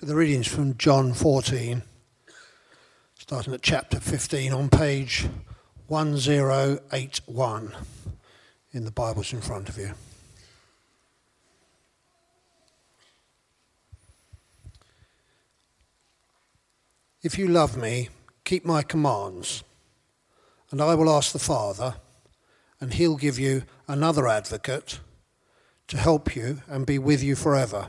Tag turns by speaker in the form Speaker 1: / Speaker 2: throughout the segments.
Speaker 1: So the readings from John 14, starting at chapter 15 on page 1081 in the Bibles in front of you. If you love me, keep my commands, and I will ask the Father, and he'll give you another advocate to help you and be with you forever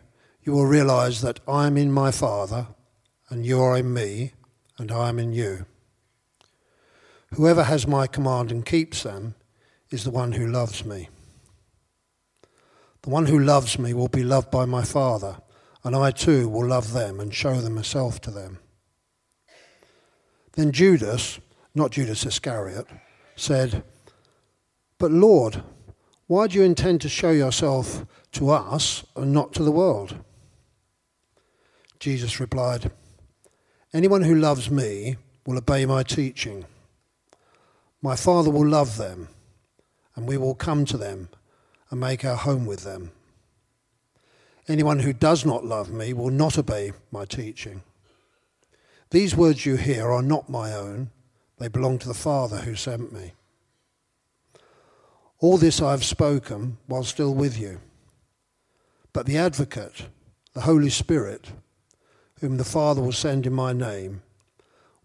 Speaker 1: you will realize that I am in my Father, and you are in me, and I am in you. Whoever has my command and keeps them is the one who loves me. The one who loves me will be loved by my Father, and I too will love them and show them myself to them. Then Judas, not Judas Iscariot, said, But Lord, why do you intend to show yourself to us and not to the world? Jesus replied, Anyone who loves me will obey my teaching. My Father will love them, and we will come to them and make our home with them. Anyone who does not love me will not obey my teaching. These words you hear are not my own, they belong to the Father who sent me. All this I have spoken while still with you. But the Advocate, the Holy Spirit, whom the Father will send in my name,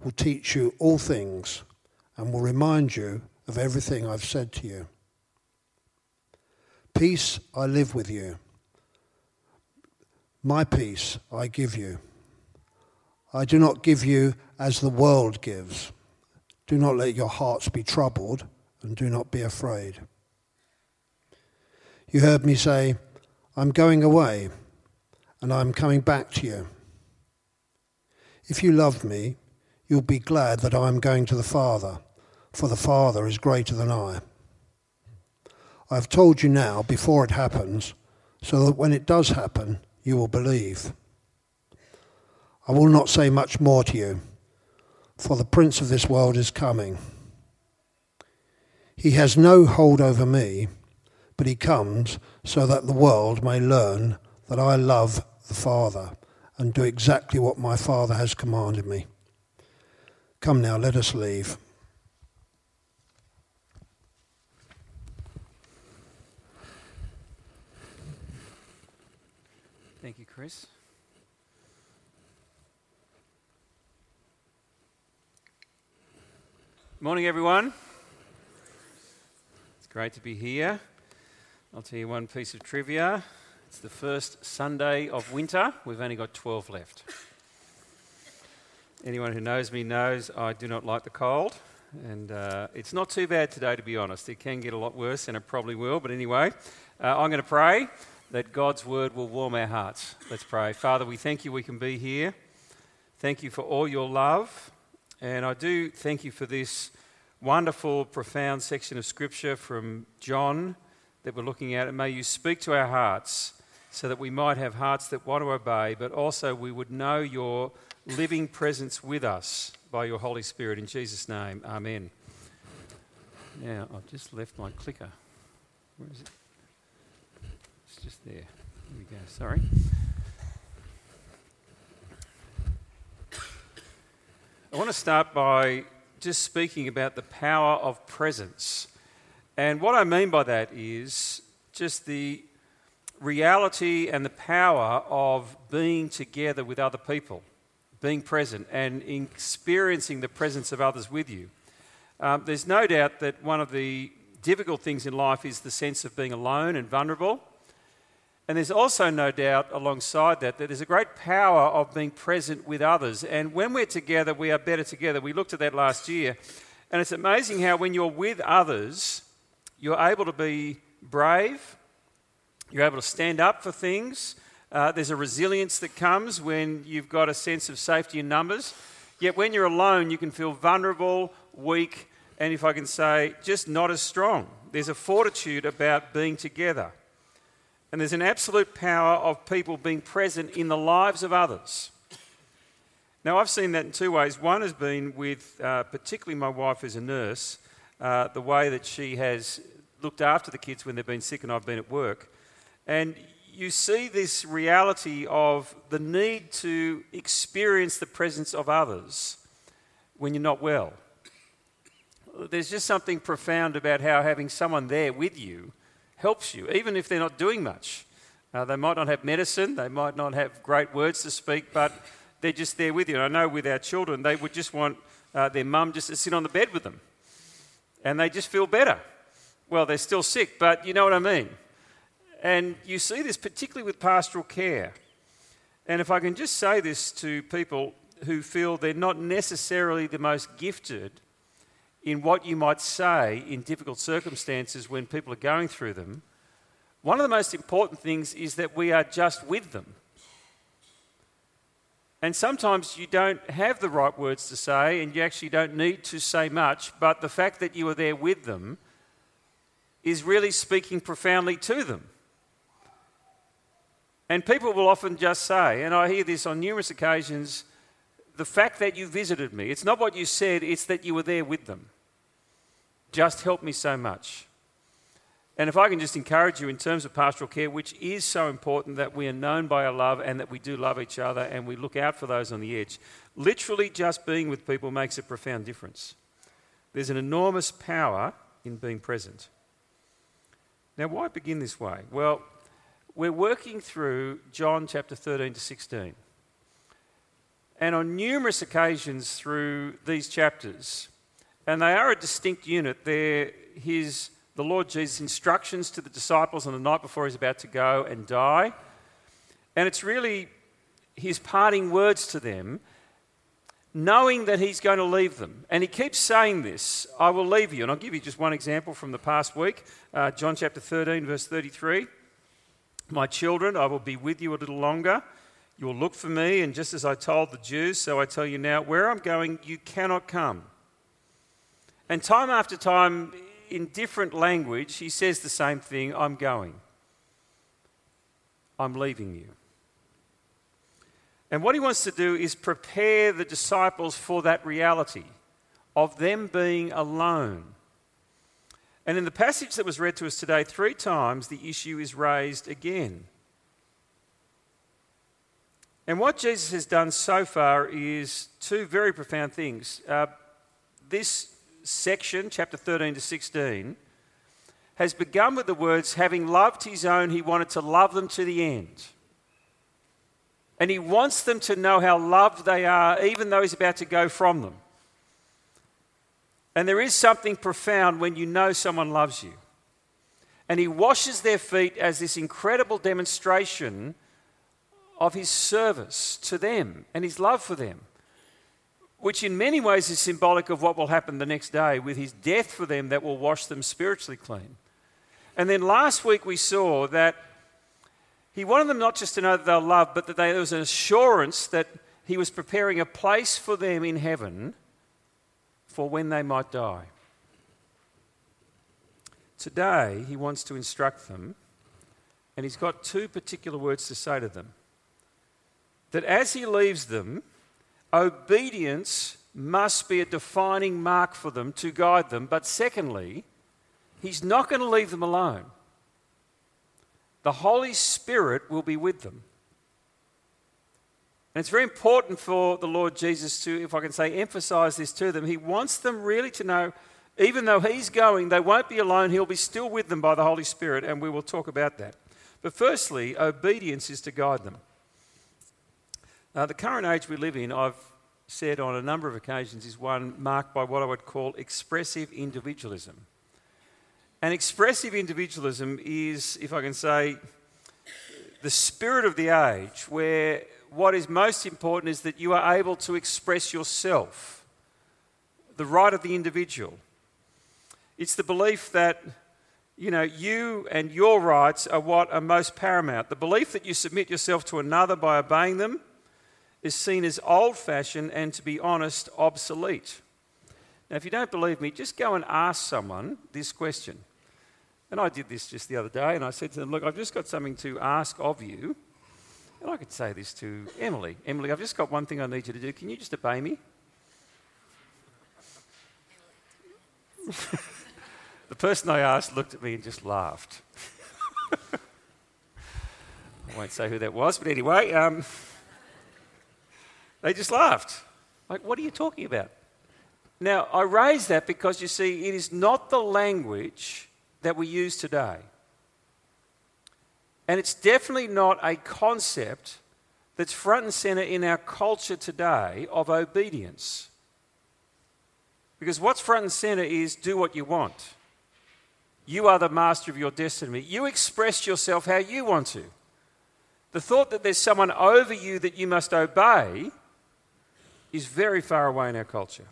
Speaker 1: will teach you all things and will remind you of everything I've said to you. Peace I live with you. My peace I give you. I do not give you as the world gives. Do not let your hearts be troubled and do not be afraid. You heard me say, I'm going away and I'm coming back to you. If you love me, you'll be glad that I am going to the Father, for the Father is greater than I. I have told you now before it happens, so that when it does happen, you will believe. I will not say much more to you, for the prince of this world is coming. He has no hold over me, but he comes so that the world may learn that I love the Father and do exactly what my Father has commanded me. Come now, let us leave.
Speaker 2: Thank you, Chris. Morning, everyone. It's great to be here. I'll tell you one piece of trivia. It's the first Sunday of winter. We've only got 12 left. Anyone who knows me knows I do not like the cold. And uh, it's not too bad today, to be honest. It can get a lot worse, and it probably will. But anyway, uh, I'm going to pray that God's word will warm our hearts. Let's pray. Father, we thank you we can be here. Thank you for all your love. And I do thank you for this wonderful, profound section of scripture from John that we're looking at. And may you speak to our hearts so that we might have hearts that want to obey, but also we would know your living presence with us by your Holy Spirit. In Jesus' name, amen. Now, I've just left my clicker. Where is it? It's just there. Here we go. Sorry. I want to start by just speaking about the power of presence. And what I mean by that is just the reality and the power of being together with other people, being present and experiencing the presence of others with you. Um, there's no doubt that one of the difficult things in life is the sense of being alone and vulnerable. And there's also no doubt alongside that that there's a great power of being present with others. And when we're together, we are better together. We looked at that last year. And it's amazing how when you're with others, you're able to be brave, you're able to stand up for things. Uh, there's a resilience that comes when you've got a sense of safety in numbers. Yet when you're alone, you can feel vulnerable, weak, and if I can say, just not as strong. There's a fortitude about being together. And there's an absolute power of people being present in the lives of others. Now, I've seen that in two ways. One has been with, uh, particularly my wife as a nurse, uh, the way that she has looked after the kids when they've been sick and I've been at work. And you see this reality of the need to experience the presence of others when you're not well. There's just something profound about how having someone there with you helps you, even if they're not doing much. Uh, they might not have medicine, they might not have great words to speak, but they're just there with you. And I know with our children, they would just want uh, their mum just to sit on the bed with them, and they just feel better. Well, they're still sick, but you know what I mean. And you see this particularly with pastoral care. And if I can just say this to people who feel they're not necessarily the most gifted in what you might say in difficult circumstances when people are going through them, one of the most important things is that we are just with them. And sometimes you don't have the right words to say, and you actually don't need to say much, but the fact that you are there with them is really speaking profoundly to them. And people will often just say, and I hear this on numerous occasions, the fact that you visited me, it's not what you said, it's that you were there with them just helped me so much. And if I can just encourage you in terms of pastoral care, which is so important that we are known by our love and that we do love each other and we look out for those on the edge, literally just being with people makes a profound difference. There's an enormous power in being present. Now, why begin this way? Well, we're working through John chapter 13 to 16. And on numerous occasions through these chapters, and they are a distinct unit. They're his, the Lord Jesus' instructions to the disciples on the night before he's about to go and die. And it's really his parting words to them, knowing that he's going to leave them. And he keeps saying this I will leave you. And I'll give you just one example from the past week uh, John chapter 13, verse 33. My children, I will be with you a little longer. You will look for me, and just as I told the Jews, so I tell you now, where I'm going, you cannot come. And time after time, in different language, he says the same thing I'm going. I'm leaving you. And what he wants to do is prepare the disciples for that reality of them being alone. And in the passage that was read to us today, three times the issue is raised again. And what Jesus has done so far is two very profound things. Uh, this section, chapter 13 to 16, has begun with the words, having loved his own, he wanted to love them to the end. And he wants them to know how loved they are, even though he's about to go from them. And there is something profound when you know someone loves you. And he washes their feet as this incredible demonstration of his service to them and his love for them which in many ways is symbolic of what will happen the next day with his death for them that will wash them spiritually clean. And then last week we saw that he wanted them not just to know that they're loved, but that there was an assurance that he was preparing a place for them in heaven for when they might die. Today, he wants to instruct them, and he's got two particular words to say to them. That as he leaves them, obedience must be a defining mark for them to guide them. But secondly, He's not going to leave them alone. The Holy Spirit will be with them. And it's very important for the Lord Jesus to, if I can say, emphasize this to them. He wants them really to know, even though He's going, they won't be alone. He'll be still with them by the Holy Spirit, and we will talk about that. But firstly, obedience is to guide them. Uh, the current age we live in, I've said on a number of occasions, is one marked by what I would call expressive individualism. And expressive individualism is, if I can say, the spirit of the age where what is most important is that you are able to express yourself, the right of the individual. It's the belief that you know, you and your rights are what are most paramount. The belief that you submit yourself to another by obeying them is seen as old fashioned and, to be honest, obsolete. Now, if you don't believe me, just go and ask someone this question. And I did this just the other day, and I said to them, Look, I've just got something to ask of you. I could say this to Emily Emily, I've just got one thing I need you to do. Can you just obey me? the person I asked looked at me and just laughed. I won't say who that was, but anyway, um, they just laughed. Like, what are you talking about? Now, I raise that because you see, it is not the language that we use today. And it's definitely not a concept that's front and center in our culture today of obedience. Because what's front and center is do what you want. You are the master of your destiny. You express yourself how you want to. The thought that there's someone over you that you must obey is very far away in our culture.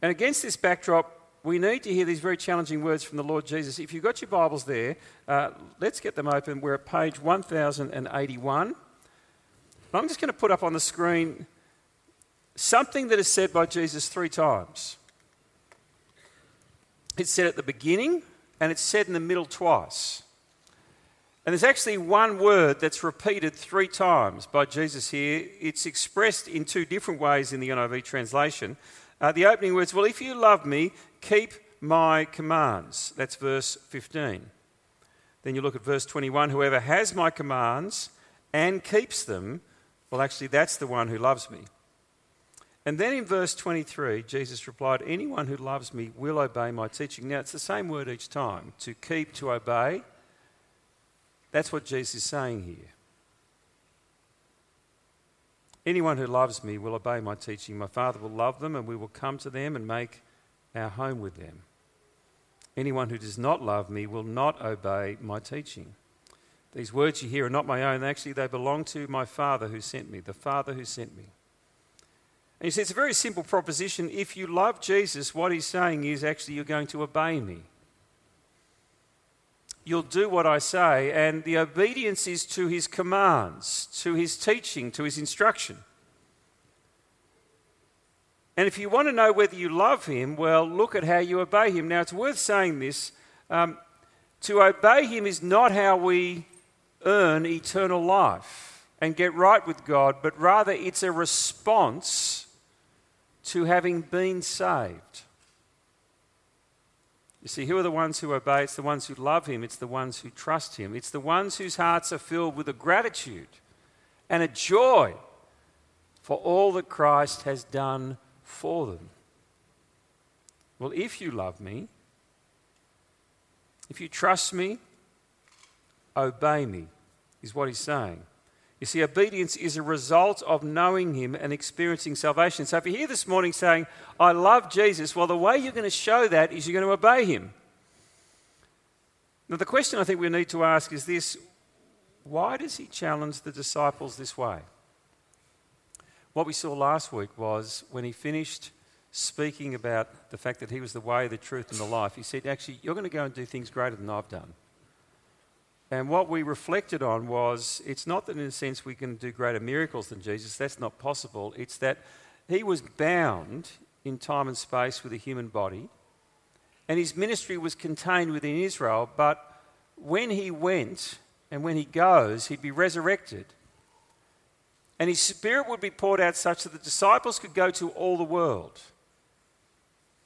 Speaker 2: And against this backdrop, we need to hear these very challenging words from the Lord Jesus. If you've got your Bibles there, uh, let's get them open. We're at page 1081. I'm just going to put up on the screen something that is said by Jesus three times. It's said at the beginning and it's said in the middle twice. And there's actually one word that's repeated three times by Jesus here. It's expressed in two different ways in the NIV translation. Uh, the opening words, Well, if you love me, keep my commands. That's verse 15. Then you look at verse 21 Whoever has my commands and keeps them, well, actually, that's the one who loves me. And then in verse 23, Jesus replied, Anyone who loves me will obey my teaching. Now, it's the same word each time to keep, to obey. That's what Jesus is saying here. Anyone who loves me will obey my teaching. My Father will love them, and we will come to them and make our home with them. Anyone who does not love me will not obey my teaching. These words you hear are not my own. Actually, they belong to my Father who sent me, the Father who sent me. And you see, it's a very simple proposition. If you love Jesus, what he's saying is actually you're going to obey me you'll do what I say. And the obedience is to his commands, to his teaching, to his instruction. And if you want to know whether you love him, well, look at how you obey him. Now, it's worth saying this. Um, to obey him is not how we earn eternal life and get right with God, but rather it's a response to having been saved. You see, who are the ones who obey? It's the ones who love Him, it's the ones who trust Him, it's the ones whose hearts are filled with a gratitude and a joy for all that Christ has done for them. Well, if you love me, if you trust me, obey me, is what He's saying. You see, obedience is a result of knowing Him and experiencing salvation. So if you're here this morning saying, I love Jesus, well, the way you're going to show that is you're going to obey Him. Now, the question I think we need to ask is this why does He challenge the disciples this way? What we saw last week was when He finished speaking about the fact that He was the way, the truth, and the life, He said, Actually, you're going to go and do things greater than I've done. And what we reflected on was it's not that, in a sense, we can do greater miracles than Jesus. That's not possible. It's that he was bound in time and space with a human body, and his ministry was contained within Israel. But when he went and when he goes, he'd be resurrected. And his spirit would be poured out such that the disciples could go to all the world.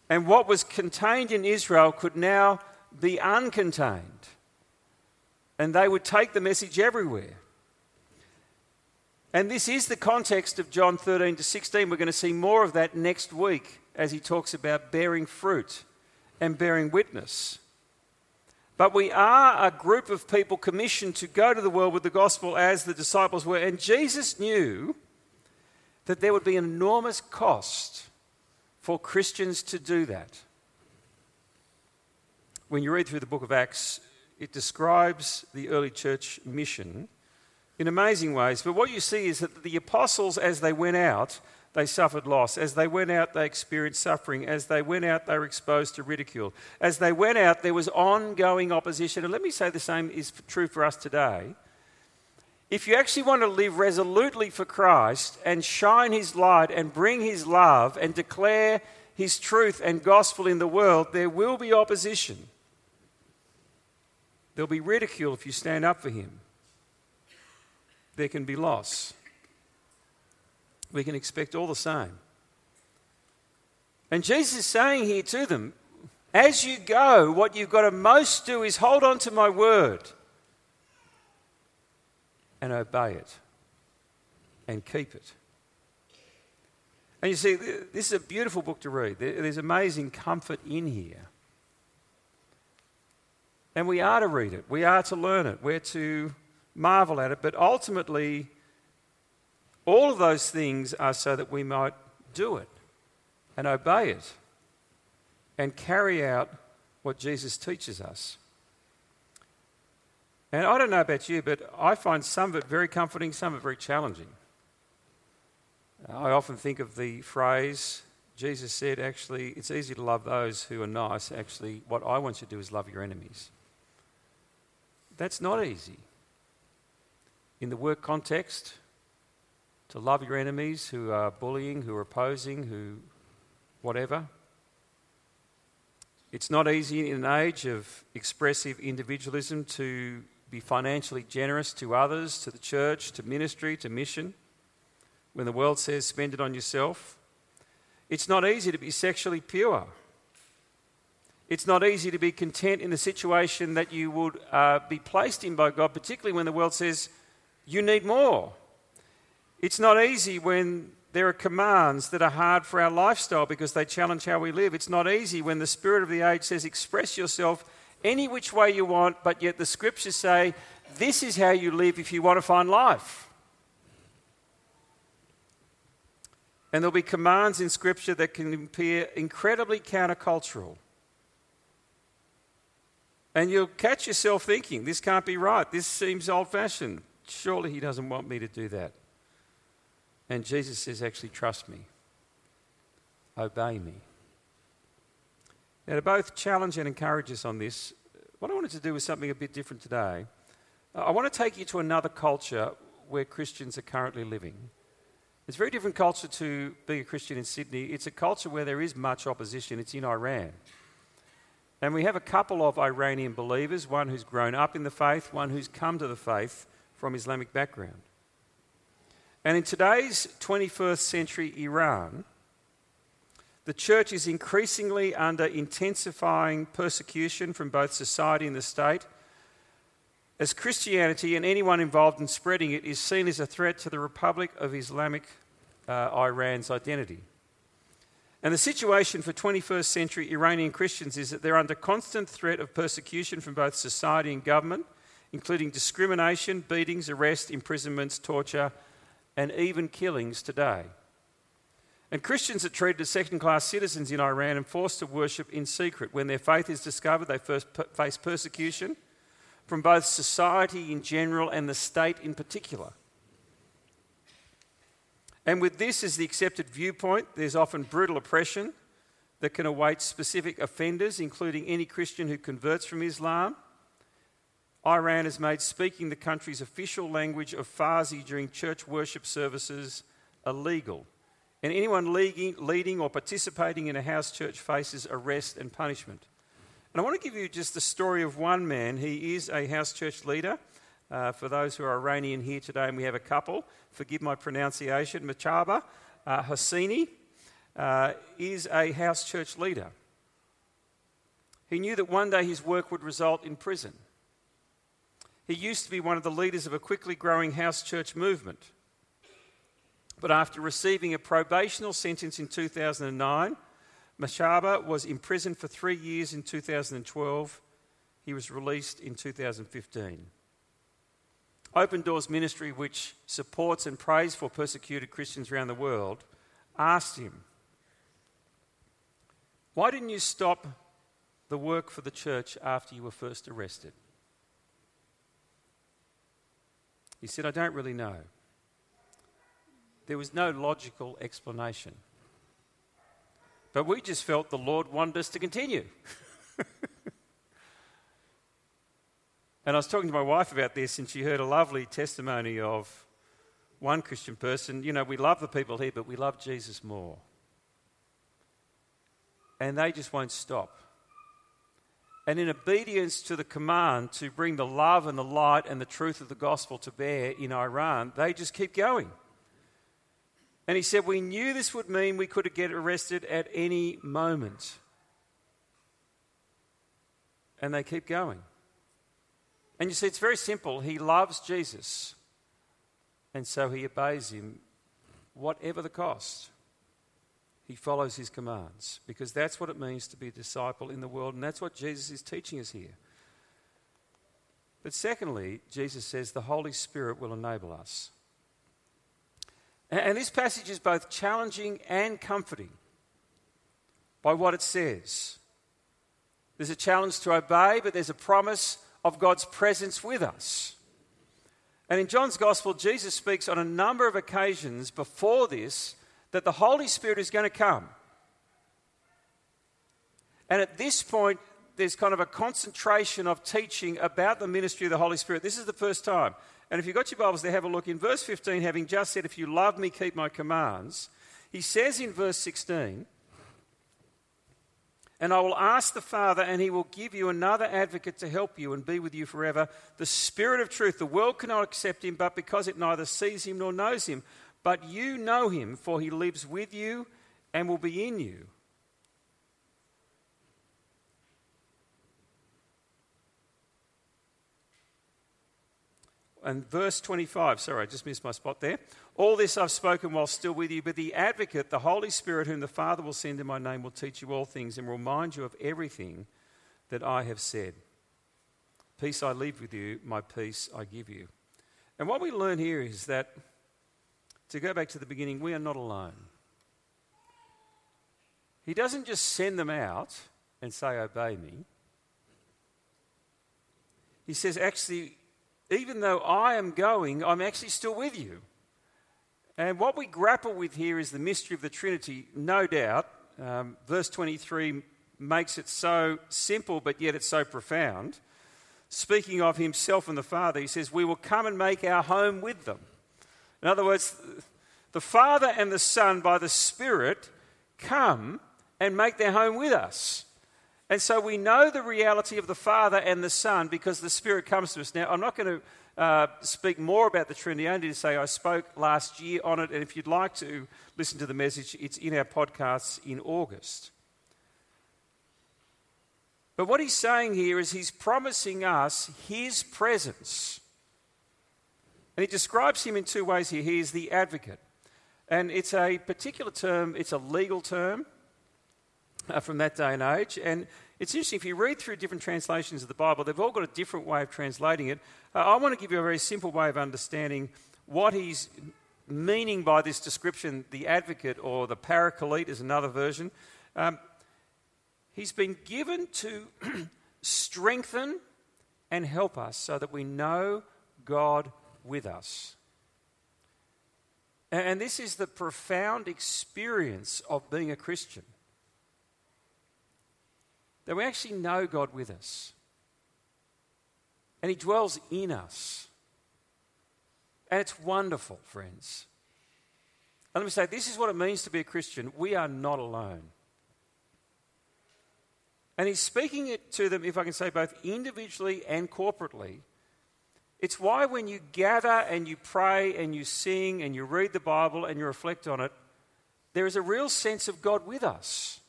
Speaker 2: And what was contained in Israel could now be uncontained and they would take the message everywhere. And this is the context of John 13 to 16. We're going to see more of that next week as he talks about bearing fruit and bearing witness. But we are a group of people commissioned to go to the world with the gospel as the disciples were. And Jesus knew that there would be an enormous cost for Christians to do that. When you read through the book of Acts, it describes the early church mission in amazing ways. But what you see is that the apostles, as they went out, they suffered loss. As they went out, they experienced suffering. As they went out, they were exposed to ridicule. As they went out, there was ongoing opposition. And let me say the same is true for us today. If you actually want to live resolutely for Christ and shine His light and bring His love and declare His truth and gospel in the world, there will be opposition. There'll be ridicule if you stand up for Him. There can be loss we can expect all the same. And Jesus is saying here to them, as you go, what you've got to most do is hold on to my word and obey it and keep it. And you see, this is a beautiful book to read. There's amazing comfort in here. And we are to read it, we are to learn it, we're to marvel at it, but ultimately, all of those things are so that we might do it and obey it and carry out what Jesus teaches us. And I don't know about you, but I find some of it very comforting, some of it very challenging. I often think of the phrase Jesus said, actually, it's easy to love those who are nice. Actually, what I want you to do is love your enemies. That's not easy. In the work context, to love your enemies who are bullying, who are opposing, who whatever. It's not easy in an age of expressive individualism to be financially generous to others, to the church, to ministry, to mission. When the world says spend it on yourself, it's not easy to be sexually pure. It's not easy to be content in the situation that you would uh, be placed in by God, particularly when the world says you need more. It's not easy when there are commands that are hard for our lifestyle because they challenge how we live. It's not easy when the spirit of the age says, express yourself any which way you want, but yet the scriptures say, this is how you live if you want to find life. And there'll be commands in scripture that can appear incredibly countercultural. And you'll catch yourself thinking, this can't be right. This seems old fashioned. Surely he doesn't want me to do that. And Jesus says, actually, trust me, obey me. Now, to both challenge and encourage us on this, what I wanted to do was something a bit different today. I want to take you to another culture where Christians are currently living. It's a very different culture to being a Christian in Sydney. It's a culture where there is much opposition. It's in Iran. And we have a couple of Iranian believers one who's grown up in the faith, one who's come to the faith from Islamic background. And in today's 21st century Iran, the church is increasingly under intensifying persecution from both society and the state, as Christianity and anyone involved in spreading it is seen as a threat to the Republic of Islamic uh, Iran's identity. And the situation for 21st century Iranian Christians is that they're under constant threat of persecution from both society and government, including discrimination, beatings, arrest, imprisonments, torture, and even killings today. And Christians are treated as second class citizens in Iran and forced to worship in secret. When their faith is discovered, they first face persecution from both society in general and the state in particular. And with this as the accepted viewpoint, there's often brutal oppression that can await specific offenders, including any Christian who converts from Islam Iran has made speaking the country's official language of Farsi during church worship services illegal. And anyone leading or participating in a house church faces arrest and punishment. And I want to give you just the story of one man. He is a house church leader. Uh, for those who are Iranian here today, and we have a couple, forgive my pronunciation, Machaba uh, Hosseini uh, is a house church leader. He knew that one day his work would result in prison. He used to be one of the leaders of a quickly growing house church movement. But after receiving a probational sentence in 2009, Mashaba was imprisoned for three years in 2012. He was released in 2015. Open Doors Ministry, which supports and prays for persecuted Christians around the world, asked him, Why didn't you stop the work for the church after you were first arrested? He said, I don't really know. There was no logical explanation. But we just felt the Lord wanted us to continue. and I was talking to my wife about this, and she heard a lovely testimony of one Christian person. You know, we love the people here, but we love Jesus more. And they just won't stop. And in obedience to the command to bring the love and the light and the truth of the gospel to bear in Iran, they just keep going. And he said, We knew this would mean we could get arrested at any moment. And they keep going. And you see, it's very simple. He loves Jesus. And so he obeys him, whatever the cost. He follows his commands because that's what it means to be a disciple in the world, and that's what Jesus is teaching us here. But secondly, Jesus says the Holy Spirit will enable us. And this passage is both challenging and comforting by what it says. There's a challenge to obey, but there's a promise of God's presence with us. And in John's Gospel, Jesus speaks on a number of occasions before this that the Holy Spirit is going to come. And at this point, there's kind of a concentration of teaching about the ministry of the Holy Spirit. This is the first time. And if you've got your Bibles there, have a look. In verse 15, having just said, If you love me, keep my commands, he says in verse 16, And I will ask the Father, and he will give you another advocate to help you and be with you forever, the Spirit of truth. The world cannot accept him, but because it neither sees him nor knows him. But you know him, for he lives with you and will be in you. And verse 25, sorry, I just missed my spot there. All this I've spoken while still with you, but the advocate, the Holy Spirit, whom the Father will send in my name, will teach you all things and remind you of everything that I have said. Peace I leave with you, my peace I give you. And what we learn here is that to go back to the beginning, we are not alone. He doesn't just send them out and say, Obey me. He says, Actually, even though I am going, I'm actually still with you. And what we grapple with here is the mystery of the Trinity, no doubt. Um, verse 23 makes it so simple, but yet it's so profound. Speaking of himself and the Father, he says, We will come and make our home with them. In other words, the Father and the Son, by the Spirit, come and make their home with us. And so we know the reality of the Father and the Son because the Spirit comes to us. Now, I'm not going to uh, speak more about the Trinity, only to say I spoke last year on it. And if you'd like to listen to the message, it's in our podcasts in August. But what he's saying here is he's promising us his presence. And he describes him in two ways here. He is the advocate. And it's a particular term, it's a legal term uh, from that day and age. And it's interesting, if you read through different translations of the Bible, they've all got a different way of translating it. Uh, I want to give you a very simple way of understanding what he's meaning by this description the advocate or the paraclete is another version. Um, he's been given to strengthen and help us so that we know God with us. And this is the profound experience of being a Christian. That we actually know God with us. And He dwells in us. And it's wonderful, friends. And let me say, this is what it means to be a Christian. We are not alone. And He's speaking it to them, if I can say, both individually and corporately it's why when you gather and you pray and you sing and you read the Bible and you reflect on it, there is a real sense of God with us.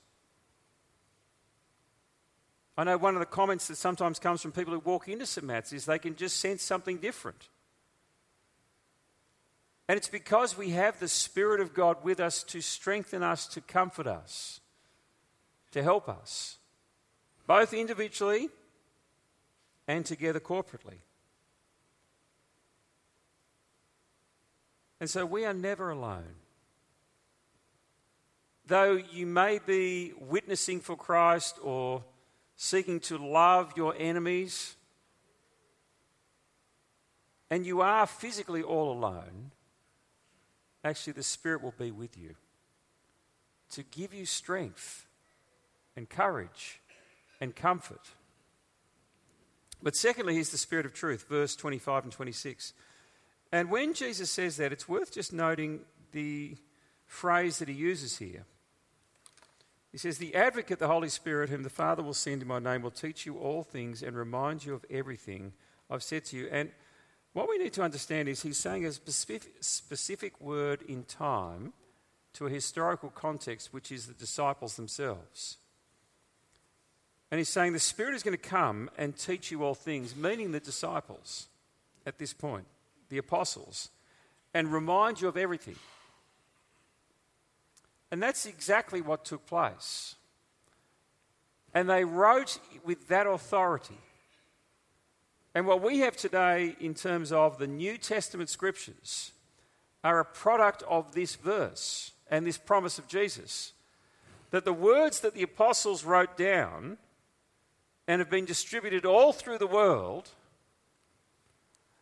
Speaker 2: I know one of the comments that sometimes comes from people who walk into St. Matt's is they can just sense something different. And it's because we have the Spirit of God with us to strengthen us, to comfort us, to help us, both individually and together corporately. And so we are never alone. Though you may be witnessing for Christ or seeking to love your enemies, and you are physically all alone, actually the Spirit will be with you to give you strength and courage and comfort. But secondly, he's the Spirit of truth, verse 25 and 26. And when Jesus says that, it's worth just noting the phrase that he uses here. He says, The advocate, the Holy Spirit, whom the Father will send in my name, will teach you all things and remind you of everything I've said to you. And what we need to understand is he's saying a specific, word in time to a historical context, which is the disciples themselves. And he's saying the Spirit is going to come and teach you all things, meaning the disciples at this point, the apostles, and remind you of everything. And that's exactly what took place. And they wrote with that authority. And what we have today in terms of the New Testament scriptures are a product of this verse and this promise of Jesus. That the words that the apostles wrote down and have been distributed all through the world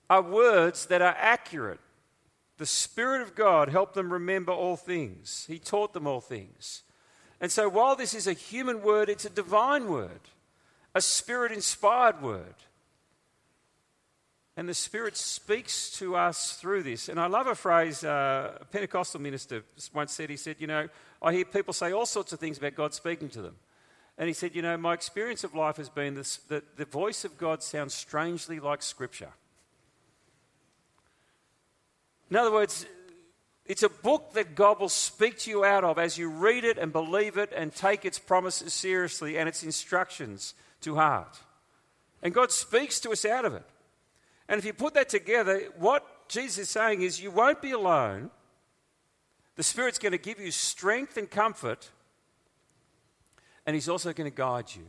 Speaker 2: are words that are accurate the Spirit of God helped them remember all things, He taught them all things. And so, while this is a human word, it's a divine word, a Spirit inspired word. And the Spirit speaks to us through this. And I love a phrase uh, a Pentecostal minister once said. He said, You know, I hear people say all sorts of things about God speaking to them. And he said, You know, my experience of life has been this, that the voice of God sounds strangely like Scripture. In other words, it's a book that God will speak to you out of as you read it and believe it and take its promises seriously and its instructions to heart. And God speaks to us out of it. And if you put that together, what Jesus is saying is you won't be alone. The Spirit's going to give you strength and comfort, and He's also going to guide you.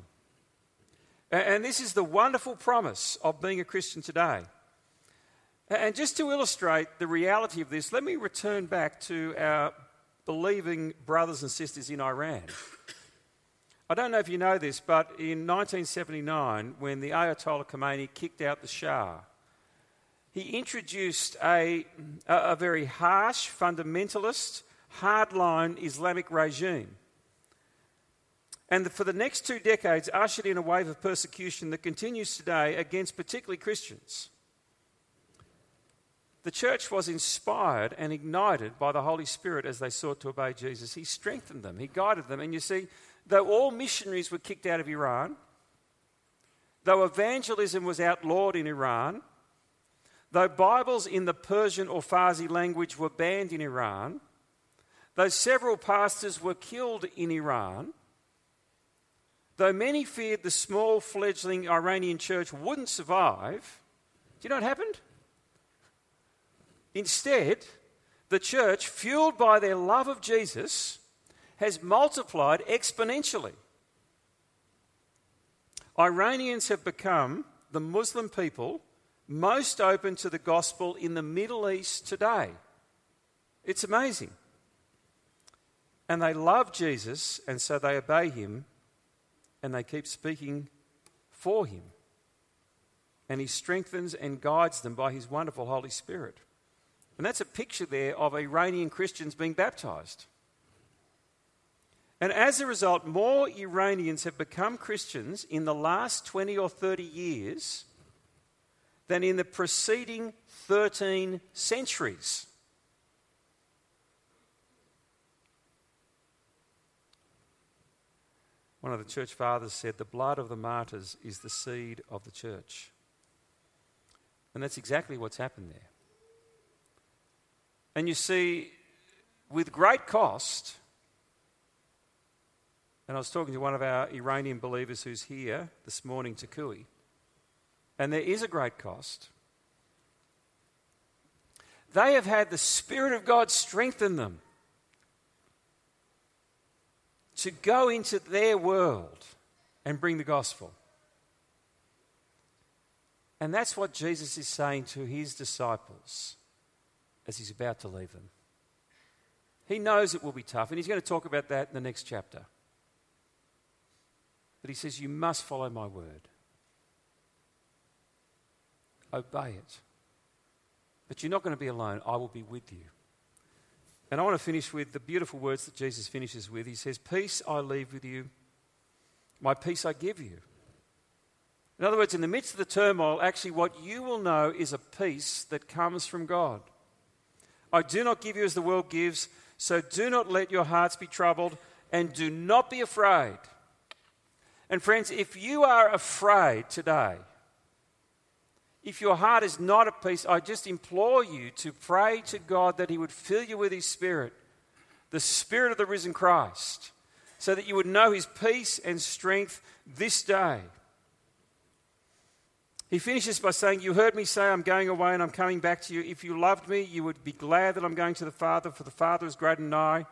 Speaker 2: And this is the wonderful promise of being a Christian today. And just to illustrate the reality of this, let me return back to our believing brothers and sisters in Iran. I don't know if you know this, but in 1979, when the Ayatollah Khomeini kicked out the Shah, he introduced a, a, very harsh, fundamentalist, hardline Islamic regime. And for the next two decades, ushered in a wave of persecution that continues today against particularly Christians. The church was inspired and ignited by the Holy Spirit as they sought to obey Jesus. He strengthened them, He guided them. And you see, though all missionaries were kicked out of Iran, though evangelism was outlawed in Iran, though Bibles in the Persian or Farsi language were banned in Iran, though several pastors were killed in Iran, though many feared the small fledgling Iranian church wouldn't survive, do you know what happened? Instead, the church, fueled by their love of Jesus, has multiplied exponentially. Iranians have become the Muslim people most open to the gospel in the Middle East today. It's amazing. And they love Jesus, and so they obey him, and they keep speaking for him. And he strengthens and guides them by his wonderful Holy Spirit. And that's a picture there of Iranian Christians being baptized. And as a result, more Iranians have become Christians in the last 20 or 30 years than in the preceding 13 centuries. One of the church fathers said, The blood of the martyrs is the seed of the church. And that's exactly what's happened there. And you see, with great cost, and I was talking to one of our Iranian believers who's here this morning, Takui, and there is a great cost. They have had the Spirit of God strengthen them to go into their world and bring the gospel. And that's what Jesus is saying to his disciples as he's about to leave them. He knows it will be tough, and he's going to talk about that in the next chapter. But he says, You must follow my word, obey it. But you're not going to be alone. I will be with you. And I want to finish with the beautiful words that Jesus finishes with. He says, Peace I leave with you, my peace I give you. In other words, in the midst of the turmoil, actually, what you will know is a peace that comes from God. I do not give you as the world gives, so do not let your hearts be troubled, and do not be afraid. And friends, if you are afraid today, if your heart is not at peace, I just implore you to pray to God that He would fill you with His Spirit, the Spirit of the risen Christ, so that you would know His peace and strength this day. He finishes by saying, You heard me say, I'm going away and I'm coming back to you. If you loved me, you would be glad that I'm going to the Father, for the Father is great and nigh.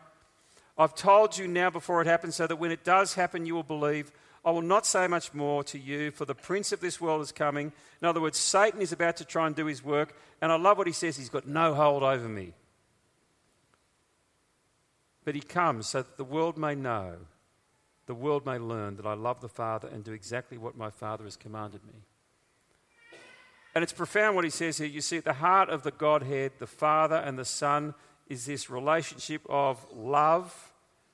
Speaker 2: I've told you now before it happens, so that when it does happen, you will believe. I will not say much more to you, for the prince of this world is coming. In other words, Satan is about to try and do his work. And I love what he says he's got no hold over me. But he comes so that the world may know, the world may learn that I love the Father and do exactly what my Father has commanded me. And it's profound what he says here. You see, at the heart of the Godhead, the Father and the Son, is this relationship of love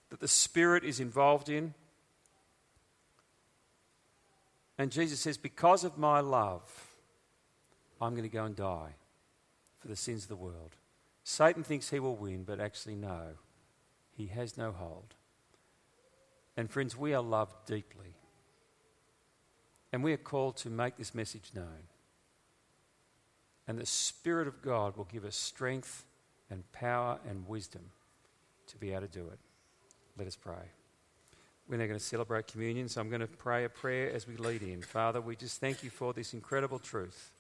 Speaker 2: that the Spirit is involved in. And Jesus says, Because of my love, I'm going to go and die for the sins of the world. Satan thinks he will win, but actually, no, he has no hold. And friends, we are loved deeply. And we are called to make this message known. And the Spirit of God will give us strength and power and wisdom to be able to do it. Let us pray. We're now going to celebrate communion, so I'm going to pray a prayer as we lead in. Father, we just thank you for this incredible truth.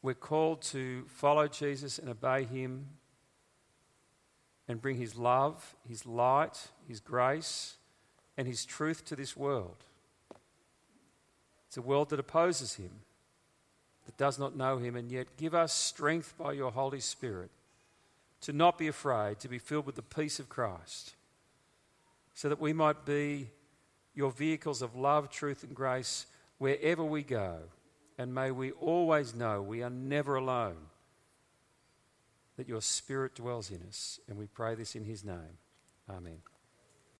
Speaker 2: We're called to follow Jesus and obey him and bring his love, his light, his grace, and his truth to this world. It's a world that opposes him that does not know him, and yet give us strength by your Holy Spirit to not be afraid, to be filled with the peace of Christ, so that we might be your vehicles of love, truth, and grace wherever we go. And may we always know we are never alone, that your Spirit dwells in us. And we pray this in his name. Amen.